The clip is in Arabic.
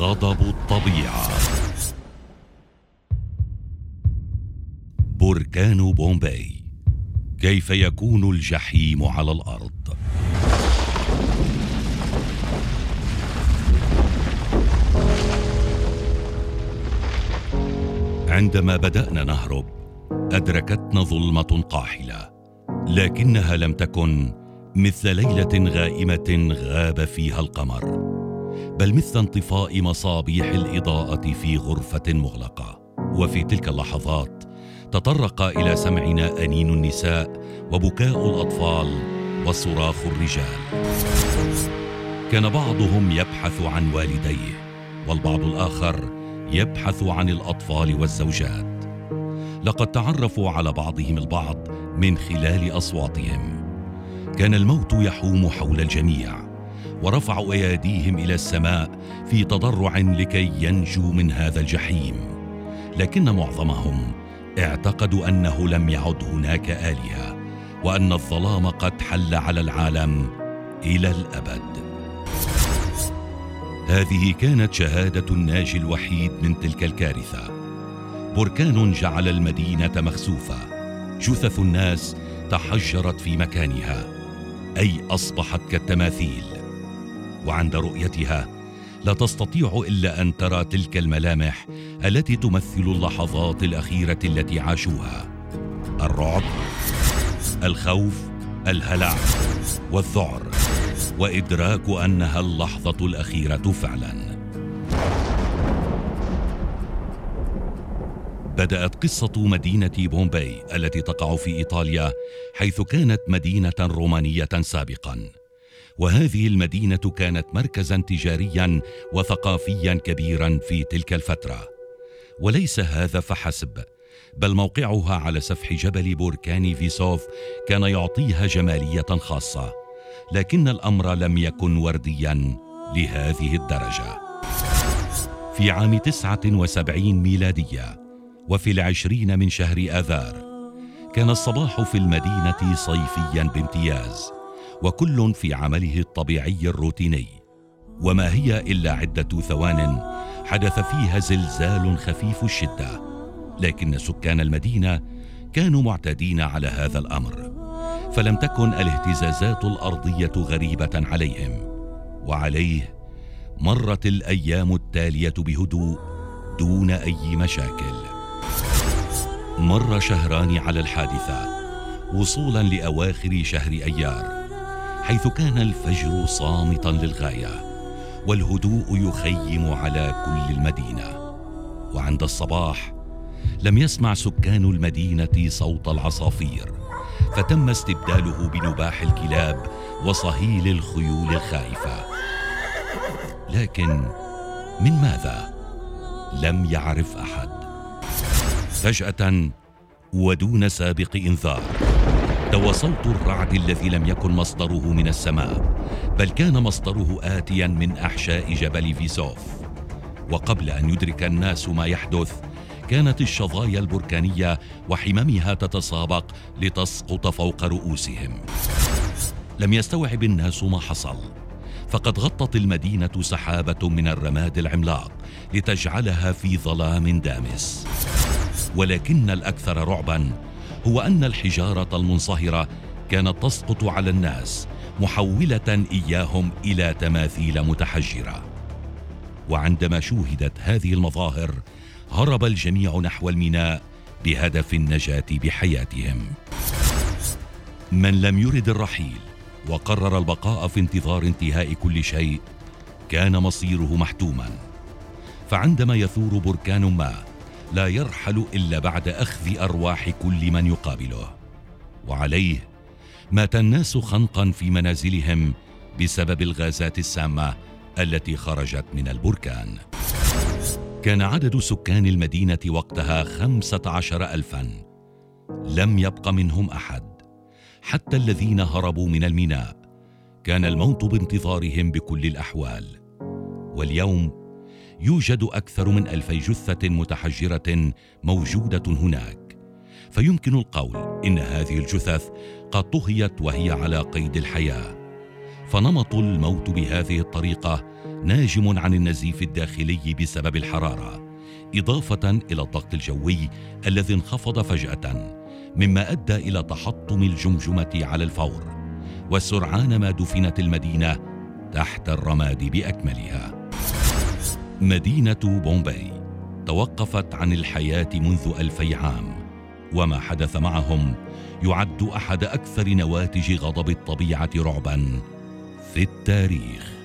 غضب الطبيعة. بركان بومباي. كيف يكون الجحيم على الأرض؟ عندما بدأنا نهرب أدركتنا ظلمة قاحلة لكنها لم تكن مثل ليلة غائمة غاب فيها القمر. بل مثل انطفاء مصابيح الإضاءة في غرفة مغلقة. وفي تلك اللحظات تطرق إلى سمعنا أنين النساء وبكاء الأطفال وصراخ الرجال. كان بعضهم يبحث عن والديه والبعض الآخر يبحث عن الأطفال والزوجات. لقد تعرفوا على بعضهم البعض من خلال أصواتهم. كان الموت يحوم حول الجميع. ورفعوا أياديهم إلى السماء في تضرع لكي ينجوا من هذا الجحيم. لكن معظمهم اعتقدوا أنه لم يعد هناك آلهة وأن الظلام قد حل على العالم إلى الأبد. هذه كانت شهادة الناجي الوحيد من تلك الكارثة. بركان جعل المدينة مخسوفة. جثث الناس تحجرت في مكانها. أي أصبحت كالتماثيل. وعند رؤيتها لا تستطيع إلا أن ترى تلك الملامح التي تمثل اللحظات الأخيرة التي عاشوها الرعب الخوف الهلع والذعر وإدراك أنها اللحظة الأخيرة فعلا. بدأت قصة مدينة بومباي التي تقع في إيطاليا حيث كانت مدينة رومانية سابقا. وهذه المدينة كانت مركزا تجاريا وثقافيا كبيرا في تلك الفترة. وليس هذا فحسب بل موقعها على سفح جبل بركان فيسوف كان يعطيها جمالية خاصة لكن الأمر لم يكن ورديا لهذه الدرجة. في عام 79 ميلادية وفي العشرين من شهر آذار كان الصباح في المدينة صيفيا بامتياز. وكل في عمله الطبيعي الروتيني. وما هي إلا عدة ثوان حدث فيها زلزال خفيف الشدة. لكن سكان المدينة كانوا معتادين على هذا الأمر. فلم تكن الاهتزازات الأرضية غريبة عليهم. وعليه مرت الأيام التالية بهدوء دون أي مشاكل. مر شهران على الحادثة وصولا لأواخر شهر أيار. حيث كان الفجر صامتا للغاية والهدوء يخيم على كل المدينة وعند الصباح لم يسمع سكان المدينة صوت العصافير فتم استبداله بنباح الكلاب وصهيل الخيول الخائفة لكن من ماذا؟ لم يعرف أحد فجأة ودون سابق إنذار دوا صوت الرعد الذي لم يكن مصدره من السماء بل كان مصدره اتيا من أحشاء جبل فيسوف. وقبل أن يدرك الناس ما يحدث كانت الشظايا البركانية وحممها تتسابق لتسقط فوق رؤوسهم. لم يستوعب الناس ما حصل. فقد غطت المدينة سحابة من الرماد العملاق لتجعلها في ظلام دامس. ولكن الأكثر رعبا هو أن الحجارة المنصهرة كانت تسقط على الناس محولة إياهم إلى تماثيل متحجرة. وعندما شوهدت هذه المظاهر هرب الجميع نحو الميناء بهدف النجاة بحياتهم. من لم يرد الرحيل وقرر البقاء في انتظار انتهاء كل شيء كان مصيره محتوما. فعندما يثور بركان ما لا يرحل إلا بعد أخذ أرواح كل من يقابله. وعليه مات الناس خنقا في منازلهم بسبب الغازات السامة التي خرجت من البركان. كان عدد سكان المدينة وقتها خمسة عشر الفا. لم يبق منهم أحد. حتى الذين هربوا من الميناء. كان الموت بانتظارهم بكل الأحوال. واليوم يوجد أكثر من ألفي جثة متحجرة موجودة هناك. فيمكن القول إن هذه الجثث قد طهيت وهي على قيد الحياة. فنمط الموت بهذه الطريقة ناجم عن النزيف الداخلي بسبب الحرارة إضافة إلى الضغط الجوي الذي انخفض فجأة مما أدى إلى تحطم الجمجمة على الفور وسرعان ما دفنت المدينة تحت الرماد بأكملها. مدينة بومباي توقفت عن الحياة منذ ألفي عام وما حدث معهم يعد أحد أكثر نواتج غضب الطبيعة رعبا في التاريخ.